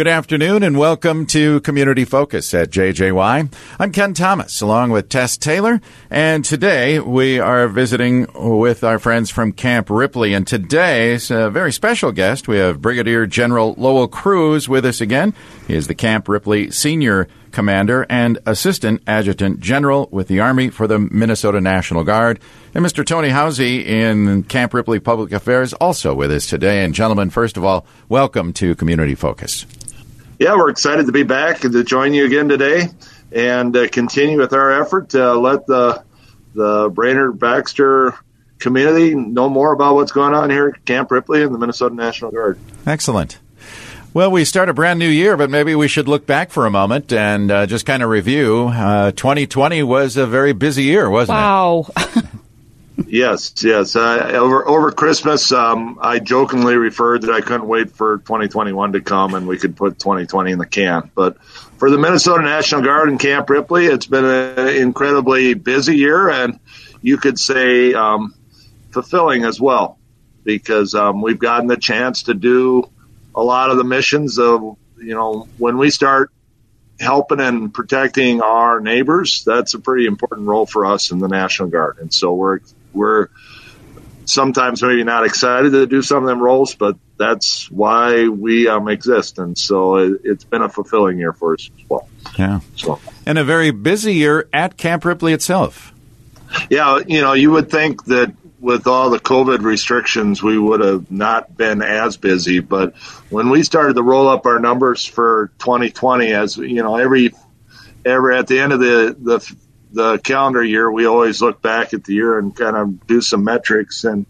Good afternoon and welcome to Community Focus at JJY. I'm Ken Thomas along with Tess Taylor and today we are visiting with our friends from Camp Ripley and today's a very special guest. We have Brigadier General Lowell Kruse with us again. He is the Camp Ripley Senior Commander and Assistant Adjutant General with the Army for the Minnesota National Guard. And Mr. Tony Housey in Camp Ripley Public Affairs also with us today. And gentlemen, first of all, welcome to Community Focus. Yeah, we're excited to be back and to join you again today and uh, continue with our effort to let the the Brainerd Baxter community know more about what's going on here at Camp Ripley and the Minnesota National Guard. Excellent. Well, we start a brand new year, but maybe we should look back for a moment and uh, just kind of review. Uh, 2020 was a very busy year, wasn't wow. it? Wow. Yes, yes. Uh, over over Christmas, um, I jokingly referred that I couldn't wait for 2021 to come and we could put 2020 in the can. But for the Minnesota National Guard and Camp Ripley, it's been an incredibly busy year, and you could say um, fulfilling as well, because um, we've gotten the chance to do a lot of the missions of you know when we start helping and protecting our neighbors, that's a pretty important role for us in the National Guard. And so we're we're sometimes maybe not excited to do some of them roles, but that's why we um, exist. And so it, has been a fulfilling year for us as well. Yeah. So. And a very busy year at Camp Ripley itself. Yeah, you know, you would think that with all the COVID restrictions, we would have not been as busy. But when we started to roll up our numbers for 2020, as you know, every every at the end of the the the calendar year, we always look back at the year and kind of do some metrics. And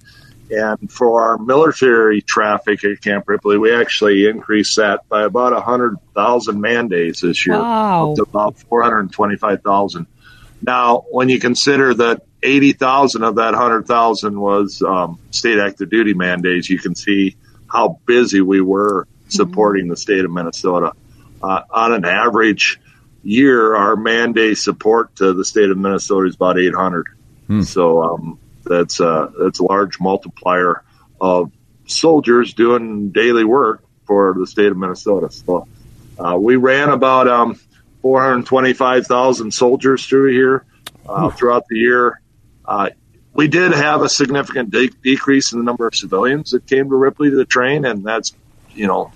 and for our military traffic at Camp Ripley, we actually increased that by about 100,000 man days this year, wow. up to about 425,000. Now, when you consider that 80,000 of that 100,000 was um, state active duty man days, you can see how busy we were supporting mm-hmm. the state of Minnesota. Uh, on an average, year, our mandate support to the state of Minnesota is about 800. Hmm. So um, that's uh, that's a large multiplier of soldiers doing daily work for the state of Minnesota. So uh, we ran about um, 425,000 soldiers through here uh, throughout the year. Uh, we did have a significant de- decrease in the number of civilians that came to Ripley to train, and that's you know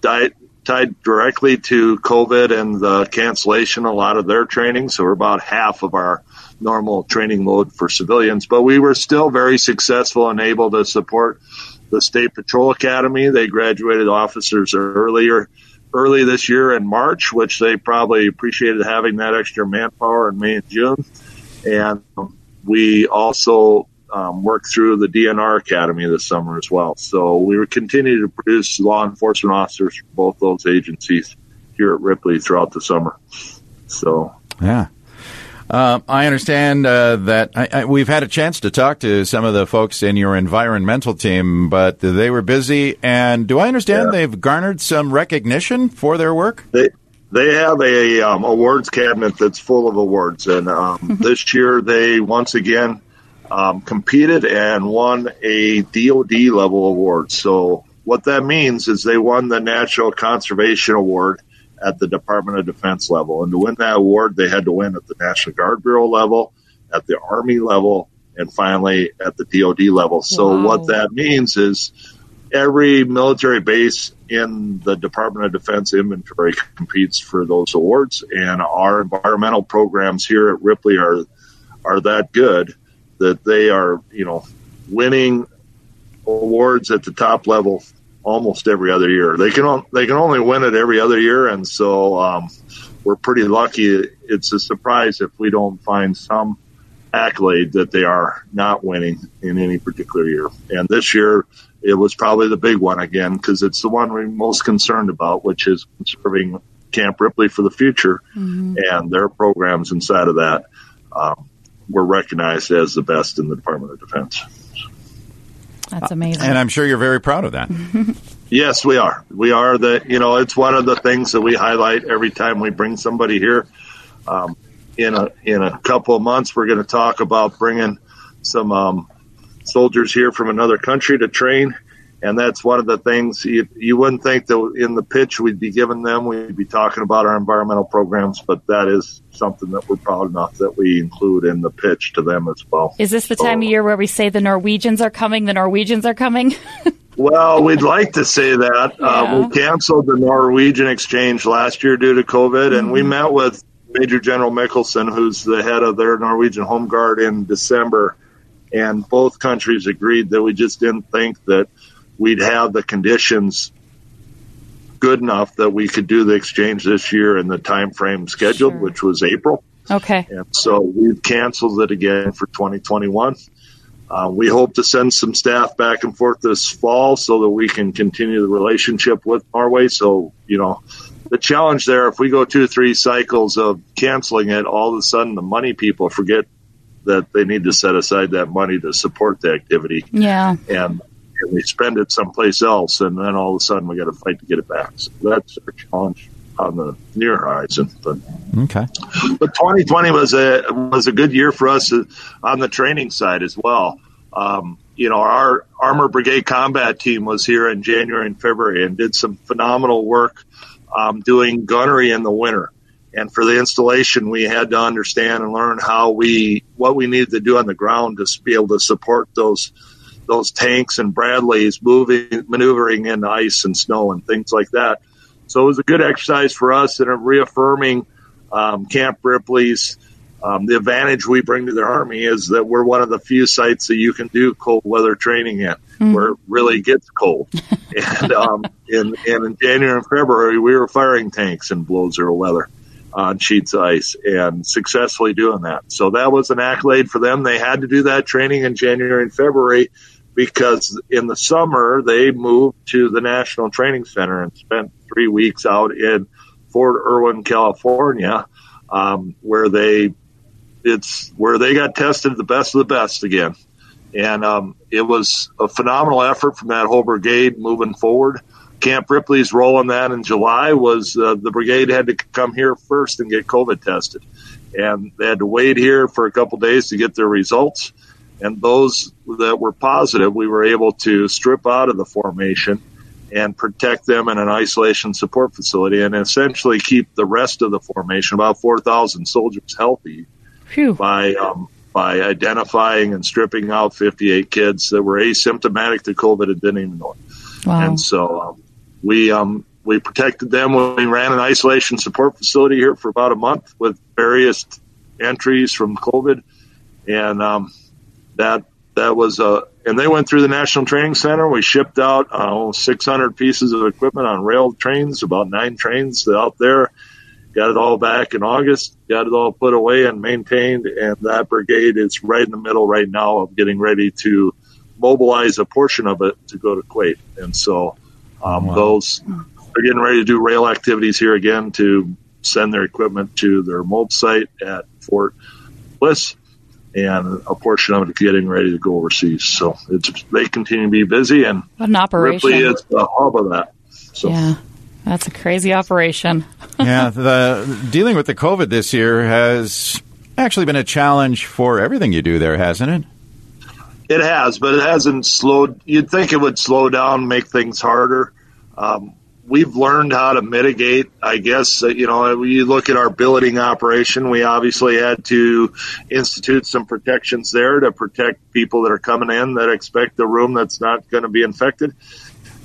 diet tied directly to COVID and the cancellation a lot of their training. So we're about half of our normal training load for civilians, but we were still very successful and able to support the State Patrol Academy. They graduated officers earlier, early this year in March, which they probably appreciated having that extra manpower in May and June. And we also um, work through the DNR Academy this summer as well. So we continue to produce law enforcement officers for both those agencies here at Ripley throughout the summer. So yeah. Uh, I understand uh, that I, I, we've had a chance to talk to some of the folks in your environmental team, but they were busy. And do I understand yeah. they've garnered some recognition for their work? They they have a um, awards cabinet that's full of awards, and um, this year they once again um, competed and won a DoD level award. So what that means is they won the National Conservation Award at the Department of Defense level. And to win that award, they had to win at the National Guard Bureau level, at the Army level, and finally at the DoD level. So wow. what that means is every military base in the Department of Defense inventory competes for those awards, and our environmental programs here at Ripley are are that good that they are, you know, winning awards at the top level almost every other year. They can they can only win it every other year, and so um, we're pretty lucky. It's a surprise if we don't find some accolade that they are not winning in any particular year. And this year, it was probably the big one again because it's the one we're most concerned about, which is conserving Camp Ripley for the future mm-hmm. and their programs inside of that. Um, were recognized as the best in the Department of Defense. That's amazing. And I'm sure you're very proud of that. yes, we are. We are the, you know, it's one of the things that we highlight every time we bring somebody here. Um, in a, in a couple of months, we're going to talk about bringing some, um, soldiers here from another country to train And that's one of the things you, you wouldn't think that in the pitch we'd be giving them, we'd be talking about our environmental programs, but that is something that we're proud enough that we include in the pitch to them as well. Is this the time of year where we say the Norwegians are coming? The Norwegians are coming? well, we'd like to say that. Yeah. Uh, we canceled the Norwegian exchange last year due to COVID, and mm-hmm. we met with Major General Mickelson, who's the head of their Norwegian Home Guard, in December. And both countries agreed that we just didn't think that we'd have the conditions good enough that we could do the exchange this year in the time frame scheduled, sure. which was April. Okay. And so we've canceled it again for 2021. Uh, we hope to send some staff back and forth this fall so that we can continue the relationship with Norway. So, you know, the challenge there, if we go two three cycles of canceling it, all of a sudden the money people forget that they need to set aside that money to support the activity. Yeah. And and we spend it someplace else, and then all of a sudden we got to fight to get it back. So that's our challenge on the near horizon. But okay, but 2020 was a was a good year for us on the training side as well. Um, you know, our Armor Brigade combat team was here in January and February and did some phenomenal work um, doing gunnery in the winter. And for the installation, we had to understand and learn how we what we needed to do on the ground to be able to support those those tanks and Bradleys moving, maneuvering in ice and snow and things like that. So it was a good exercise for us and reaffirming um, Camp Ripley's. Um, the advantage we bring to the Army is that we're one of the few sites that you can do cold weather training in, mm. where it really gets cold. and, um, in, and in January and February, we were firing tanks in below zero weather on sheets of ice and successfully doing that. So that was an accolade for them. They had to do that training in January and February because in the summer they moved to the National Training Center and spent three weeks out in Fort Irwin, California, um, where they it's where they got tested the best of the best again, and um, it was a phenomenal effort from that whole brigade moving forward. Camp Ripley's role in that in July was uh, the brigade had to come here first and get COVID tested, and they had to wait here for a couple days to get their results and those that were positive, we were able to strip out of the formation and protect them in an isolation support facility and essentially keep the rest of the formation, about 4,000 soldiers, healthy Phew. by um, by identifying and stripping out 58 kids that were asymptomatic to COVID and didn't even know it. Wow. And so um, we um, we protected them. We ran an isolation support facility here for about a month with various entries from COVID, and um, that that was uh, and they went through the National Training Center. We shipped out uh, 600 pieces of equipment on rail trains, about nine trains out there. Got it all back in August. Got it all put away and maintained. And that brigade is right in the middle right now of getting ready to mobilize a portion of it to go to Kuwait. And so um, wow. those are getting ready to do rail activities here again to send their equipment to their mob site at Fort Bliss and a portion of it getting ready to go overseas. So it's they continue to be busy, and what an operation! Ripley is the hub of that. So. Yeah. That's a crazy operation. yeah, the dealing with the COVID this year has actually been a challenge for everything you do there, hasn't it? It has, but it hasn't slowed. You'd think it would slow down, make things harder. Um, we've learned how to mitigate. I guess you know, you look at our billeting operation. We obviously had to institute some protections there to protect people that are coming in that expect a room that's not going to be infected,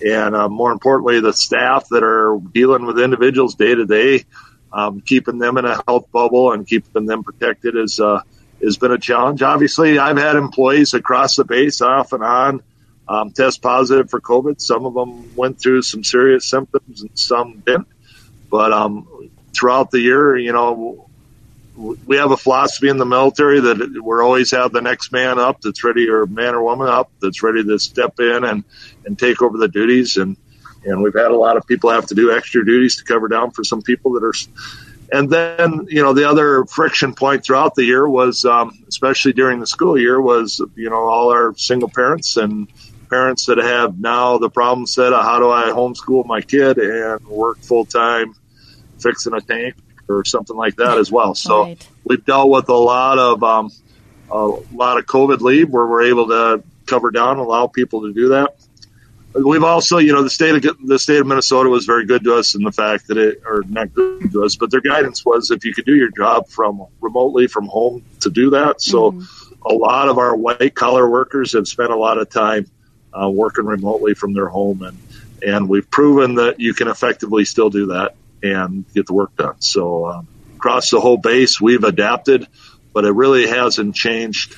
and uh, more importantly, the staff that are dealing with individuals day to day, um, keeping them in a health bubble and keeping them protected is uh, has been a challenge. Obviously, I've had employees across the base off and on um, test positive for COVID. Some of them went through some serious symptoms and some didn't. But um, throughout the year, you know, we have a philosophy in the military that we're always have the next man up that's ready, or man or woman up that's ready to step in and, and take over the duties. And, and we've had a lot of people have to do extra duties to cover down for some people that are. And then, you know, the other friction point throughout the year was, um, especially during the school year, was, you know, all our single parents and parents that have now the problem set of how do I homeschool my kid and work full time fixing a tank or something like that as well. So right. we've dealt with a lot of um, a lot of COVID leave where we're able to cover down, allow people to do that. we've also, you know, the state of the state of Minnesota was very good to us in the fact that it, or not good to us, but their guidance was if you could do your job from remotely from home to do that. So, mm-hmm. a lot of our white collar workers have spent a lot of time uh, working remotely from their home, and and we've proven that you can effectively still do that and get the work done. So, um, across the whole base, we've adapted, but it really hasn't changed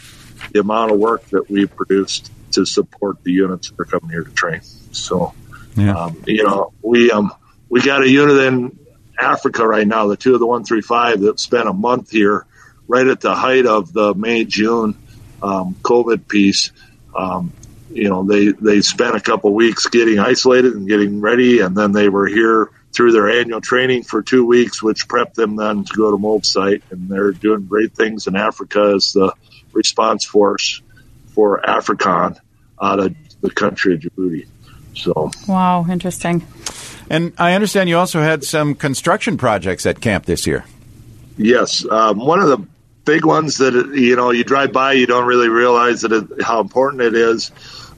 the amount of work that we've produced to support the units that are coming here to train. So, yeah. um, you know, we um, we got a unit in Africa right now, the two of the one three five that spent a month here, right at the height of the May June um, COVID piece. You know, they they spent a couple weeks getting isolated and getting ready, and then they were here through their annual training for two weeks, which prepped them then to go to mob site, and they're doing great things in Africa as the response force for AFRICOM out of the country of Djibouti. So wow, interesting. And I understand you also had some construction projects at camp this year. Yes, um, one of the big ones that you know you drive by, you don't really realize that it, how important it is.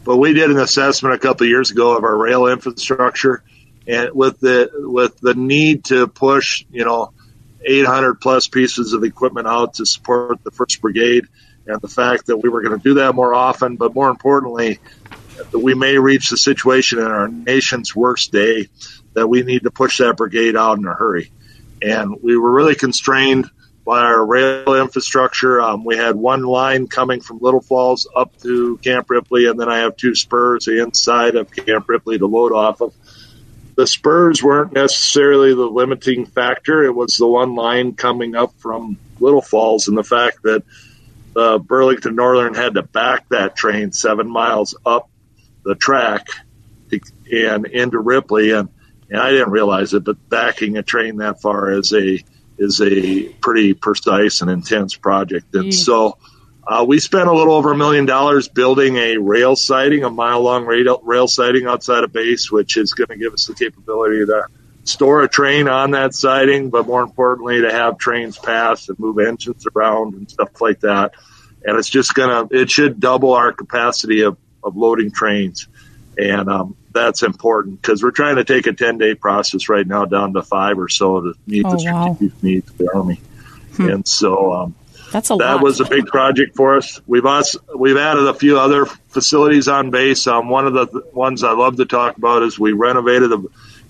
But we did an assessment a couple of years ago of our rail infrastructure, and with the with the need to push, you know, 800 plus pieces of equipment out to support the first brigade and the fact that we were going to do that more often, but more importantly, that we may reach the situation in our nation's worst day that we need to push that brigade out in a hurry. And we were really constrained by our rail infrastructure. Um, we had one line coming from Little Falls up to Camp Ripley, and then I have two spurs inside of Camp Ripley to load off of. The spurs weren't necessarily the limiting factor. It was the one line coming up from Little Falls and the fact that uh, Burlington Northern had to back that train seven miles up the track to, and into Ripley, and, and I didn't realize it, but backing a train that far is a is a pretty precise and intense project, and mm. so. Uh, we spent a little over a million dollars building a rail siding, a mile long rail, rail siding outside of base, which is going to give us the capability to store a train on that siding, but more importantly, to have trains pass and move engines around and stuff like that. And it's just going to, it should double our capacity of, of loading trains. And um, that's important because we're trying to take a 10 day process right now down to five or so to meet oh, the strategic wow. needs of the Army. Hmm. And so, um, that's a that lot. was a big project for us. We've also, we've added a few other facilities on base. Um, one of the ones I love to talk about is we renovated a,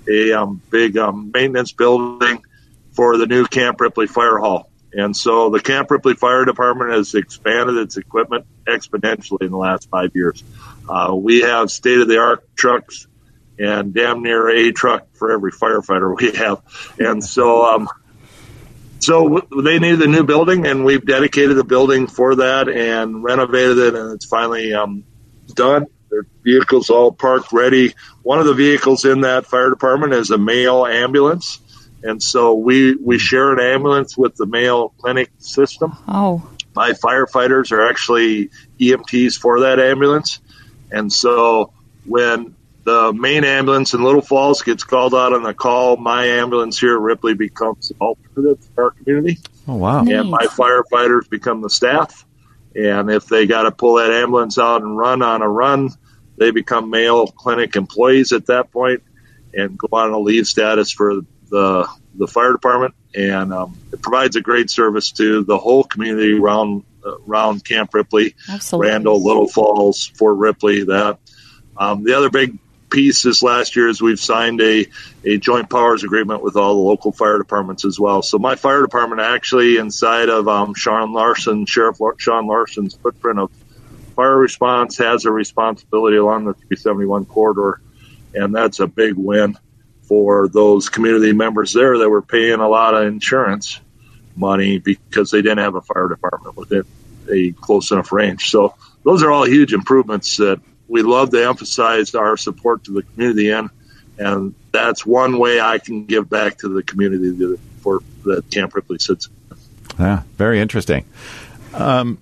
a um, big um, maintenance building for the new Camp Ripley Fire Hall. And so the Camp Ripley Fire Department has expanded its equipment exponentially in the last five years. Uh, we have state of the art trucks and damn near a truck for every firefighter we have. And so, um, so they needed a new building, and we've dedicated a building for that and renovated it, and it's finally um, done. Their vehicles all parked ready. One of the vehicles in that fire department is a Mayo ambulance. And so we, we share an ambulance with the Mayo Clinic system. Oh. My firefighters are actually EMTs for that ambulance. And so when the main ambulance in Little Falls gets called out on the call, my ambulance here at Ripley becomes alternative for our community. Oh, wow. And my firefighters become the staff. And if they got to pull that ambulance out and run on a run, they become Mayo Clinic employees at that point and go on a leave status for the the fire department. And um, it provides a great service to the whole community around uh, around Camp Ripley, Absolutely. Randall, Little Falls, Fort Ripley. That um, the other big piece this last year is we've signed a, a joint powers agreement with all the local fire departments as well. So my fire department actually inside of um, Shawn Larsen, Sheriff Shawn Larsen's footprint of fire response has a responsibility along the 371 corridor, and that's a big win for those community members there that were paying a lot of insurance money because they didn't have a fire department within a close enough range. So those are all huge improvements that we love to emphasize our support to the community in, and that's one way I can give back to the community for that Camp Ripley sits. Yeah, very interesting. Um,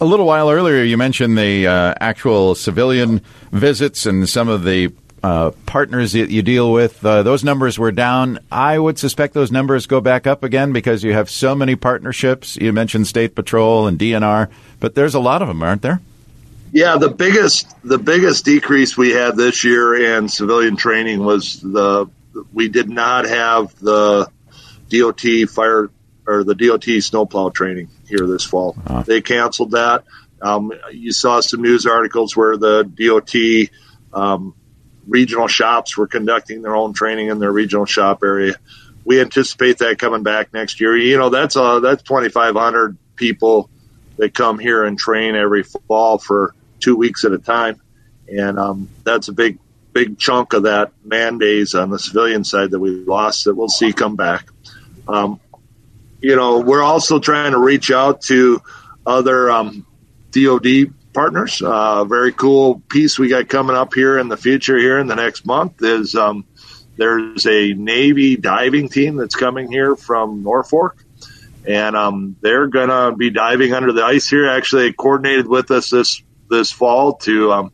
a little while earlier, you mentioned the uh, actual civilian visits and some of the uh, partners that you deal with. Uh, those numbers were down. I would suspect those numbers go back up again because you have so many partnerships. You mentioned State Patrol and DNR, but there's a lot of them, aren't there? Yeah, the biggest the biggest decrease we had this year in civilian training was the we did not have the DOT fire or the DOT snowplow training here this fall. Uh-huh. They canceled that. Um, you saw some news articles where the DOT um, regional shops were conducting their own training in their regional shop area. We anticipate that coming back next year. You know, that's uh, that's 2,500 people that come here and train every fall for two weeks at a time, and um, that's a big big chunk of that man days on the civilian side that we lost that we'll see come back. Um, you know, we're also trying to reach out to other um, DoD partners. Uh, very cool piece we got coming up here in the future here in the next month is um, there's a Navy diving team that's coming here from Norfolk. And um, they're going to be diving under the ice here. Actually, they coordinated with us this this fall to um,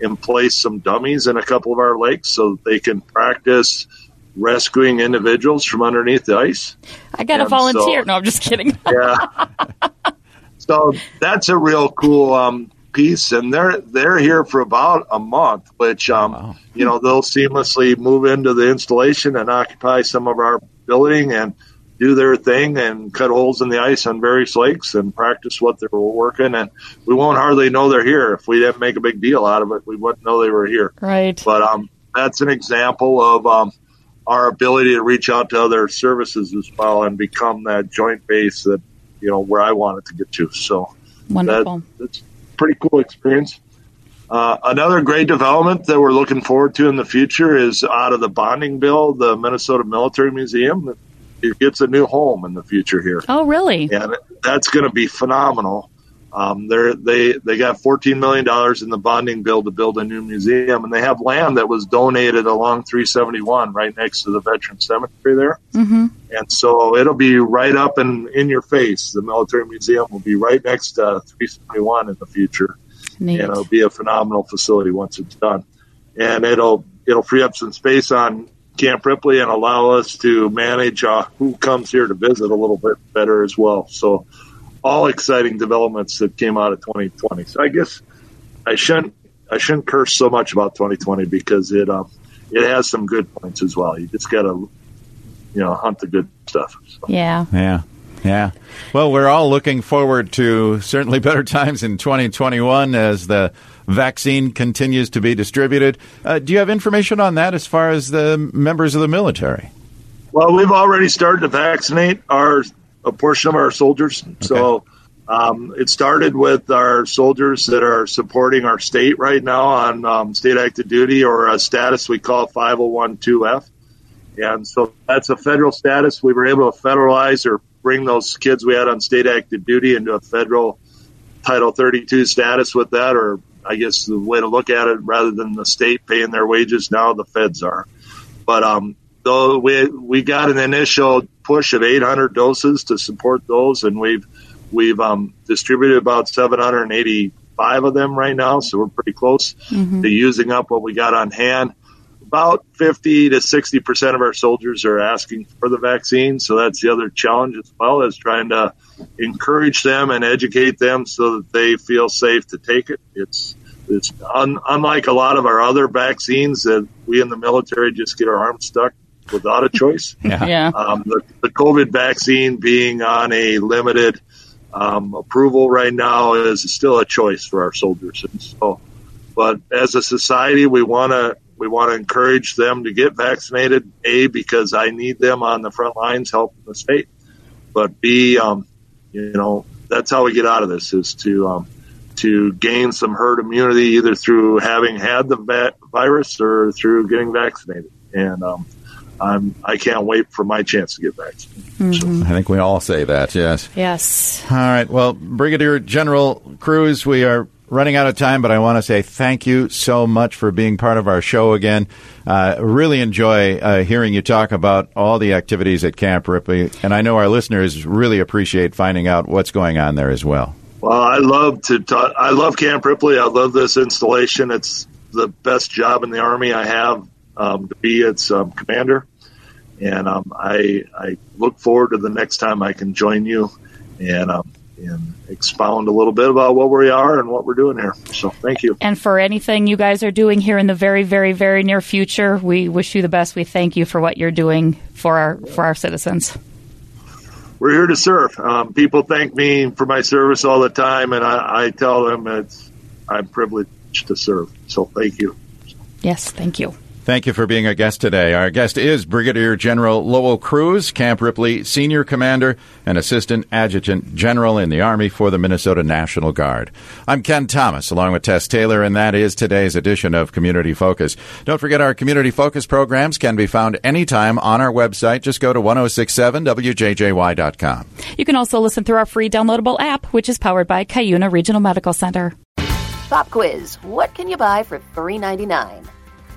in place some dummies in a couple of our lakes so that they can practice rescuing individuals from underneath the ice. I got to volunteer. So, no, I'm just kidding. yeah. So that's a real cool um, piece, and they're they're here for about a month, which um, wow. you know they'll seamlessly move into the installation and occupy some of our building and do their thing and cut holes in the ice on various lakes and practice what they were working. And we won't hardly know they're here if we didn't make a big deal out of it. We wouldn't know they were here. Right. But um, that's an example of um, our ability to reach out to other services as well and become that joint base that you know where I wanted to get to. So wonderful. That, that's pretty cool experience. Uh, another great development that we're looking forward to in the future is out of the bonding bill, the Minnesota Military Museum it gets a new home in the future here. Oh, really? And that's going to be phenomenal. Um, they they got fourteen million dollars in the bonding bill to build a new museum, and they have land that was donated along 371, right next to the veteran cemetery there. Mm-hmm. And so it'll be right up and in, your face. The military museum will be right next to 371 in the future, Neat. and it'll be a phenomenal facility once it's done. And it'll it'll free up some space on Camp Ripley and allow us to manage uh, who comes here to visit a little bit better as well. So, all exciting developments that came out of 2020. So, I guess I shouldn't I shouldn't curse so much about 2020 because it um, it has some good points as well. You just got to you know hunt the good stuff. So. Yeah. Yeah. Yeah. Well, we're all looking forward to certainly better times in 2021 as the vaccine continues to be distributed. Uh, do you have information on that as far as the members of the military? Well, we've already started to vaccinate our a portion of our soldiers. Okay. So um, it started with our soldiers that are supporting our state right now on um, state active duty or a status we call 501-2F. And so that's a federal status. We were able to federalize or bring those kids we had on state active duty into a federal Title 32 status with that, or I guess the way to look at it, rather than the state paying their wages, now the feds are. But um, though we we got an initial push of 800 doses to support those, and we've we've um, distributed about 785 of them right now, so we're pretty close mm-hmm. to using up what we got on hand. About 50 to 60 percent of our soldiers are asking for the vaccine, so that's the other challenge as well as trying to encourage them and educate them so that they feel safe to take it. It's it's un, unlike a lot of our other vaccines that we in the military just get our arms stuck without a choice. yeah. yeah. Um, the, the, COVID vaccine being on a limited um, approval right now is still a choice for our soldiers. And so, but as a society, we want to we want to encourage them to get vaccinated. A because I need them on the front lines helping the state, but B, um, you know, that's how we get out of this is to um, to gain some herd immunity either through having had the va- virus or through getting vaccinated. And um, I'm I can't wait for my chance to get back. Mm-hmm. I think we all say that. Yes. Yes. All right. Well, Brigadier General Kruse, we are running out of time, but I want to say thank you so much for being part of our show again. Uh, really enjoy uh, hearing you talk about all the activities at Camp Ripley, and I know our listeners really appreciate finding out what's going on there as well. Well, I love to talk. I love Camp Ripley. I love this installation. It's the best job in the Army I have um, to be its um, commander, and um, I I look forward to the next time I can join you and um, and expound a little bit about what we are and what we're doing here. So thank you. And for anything you guys are doing here in the very, very, very near future, we wish you the best. We thank you for what you're doing for our for our citizens. We're here to serve. Um, people thank me for my service all the time, and I, I tell them it's I'm privileged to serve. So thank you. Yes, thank you. Thank you for being a guest today. Our guest is Brigadier General Lowell Kruse, Camp Ripley Senior Commander and Assistant Adjutant General in the Army for the Minnesota National Guard. I'm Ken Thomas, along with Tess Taylor, and that is today's edition of Community Focus. Don't forget our Community Focus programs can be found anytime on our website. Just go to 1067wjjy.com. You can also listen through our free downloadable app, which is powered by Cuyuna Regional Medical Center. Pop quiz What can you buy for $3.99?